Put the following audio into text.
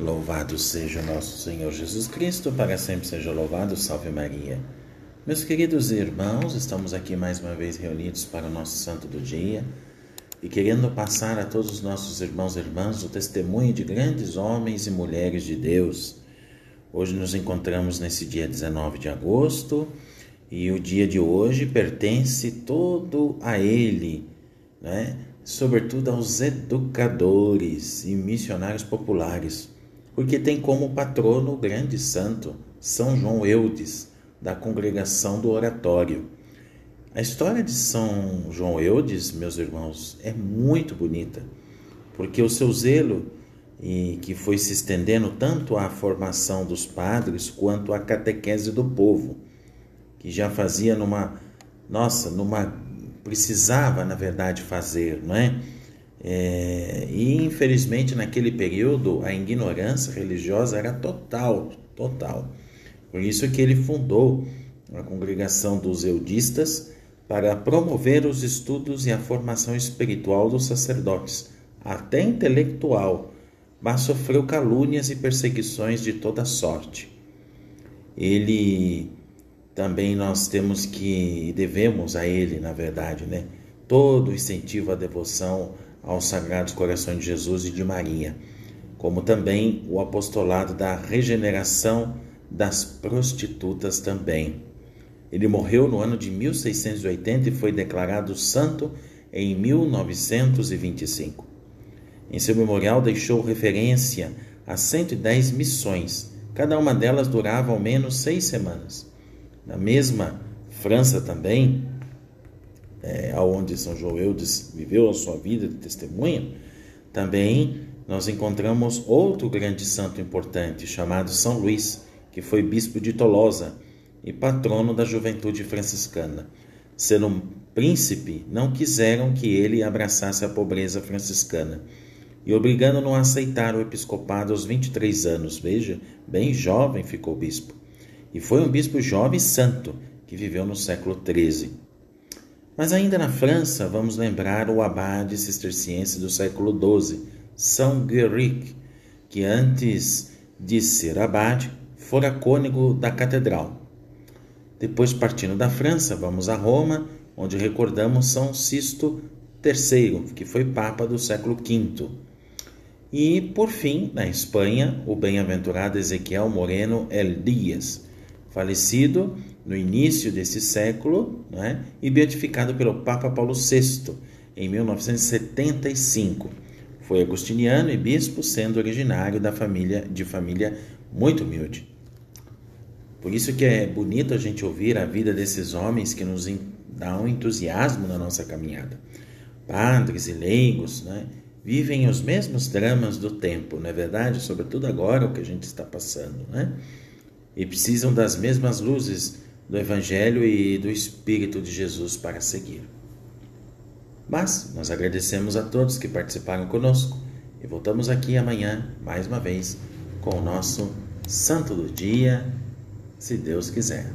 Louvado seja nosso Senhor Jesus Cristo, para sempre seja louvado, salve Maria. Meus queridos irmãos, estamos aqui mais uma vez reunidos para o nosso santo do dia e querendo passar a todos os nossos irmãos e irmãs o testemunho de grandes homens e mulheres de Deus. Hoje nos encontramos nesse dia 19 de agosto e o dia de hoje pertence todo a Ele, né? sobretudo aos educadores e missionários populares porque tem como patrono o grande santo São João Eudes, da congregação do Oratório. A história de São João Eudes, meus irmãos, é muito bonita, porque o seu zelo e que foi se estendendo tanto à formação dos padres quanto à catequese do povo, que já fazia numa nossa, numa precisava na verdade fazer, não é? É, e infelizmente naquele período a ignorância religiosa era total, total. Por isso que ele fundou a congregação dos eudistas para promover os estudos e a formação espiritual dos sacerdotes, até intelectual, mas sofreu calúnias e perseguições de toda sorte. Ele também nós temos que devemos a ele, na verdade, né, todo o incentivo à devoção aos Sagrados Corações de Jesus e de Maria, como também o apostolado da regeneração das prostitutas também. Ele morreu no ano de 1680 e foi declarado santo em 1925. Em seu memorial deixou referência a 110 missões, cada uma delas durava ao menos seis semanas. Na mesma França também, é, aonde São João Eudes viveu a sua vida de testemunha, também nós encontramos outro grande santo importante chamado São Luís, que foi bispo de Tolosa e patrono da juventude franciscana. Sendo um príncipe, não quiseram que ele abraçasse a pobreza franciscana e obrigando-no a aceitar o episcopado aos 23 anos. Veja, bem jovem ficou bispo. E foi um bispo jovem santo que viveu no século XIII. Mas ainda na França, vamos lembrar o abade cisterciense do século XII, São Guéric, que antes de ser abade, fora cônego da catedral. Depois, partindo da França, vamos a Roma, onde recordamos São Sisto III, que foi papa do século V. E, por fim, na Espanha, o bem-aventurado Ezequiel Moreno El Díaz, falecido no início desse século né, e beatificado pelo Papa Paulo VI em 1975. Foi agostiniano e bispo, sendo originário da família de família muito humilde. Por isso que é bonito a gente ouvir a vida desses homens que nos dá um entusiasmo na nossa caminhada. Padres e leigos, né, vivem os mesmos dramas do tempo, não é verdade? Sobretudo agora o que a gente está passando, né? E precisam das mesmas luzes do Evangelho e do Espírito de Jesus para seguir. Mas nós agradecemos a todos que participaram conosco e voltamos aqui amanhã, mais uma vez, com o nosso Santo do Dia, se Deus quiser.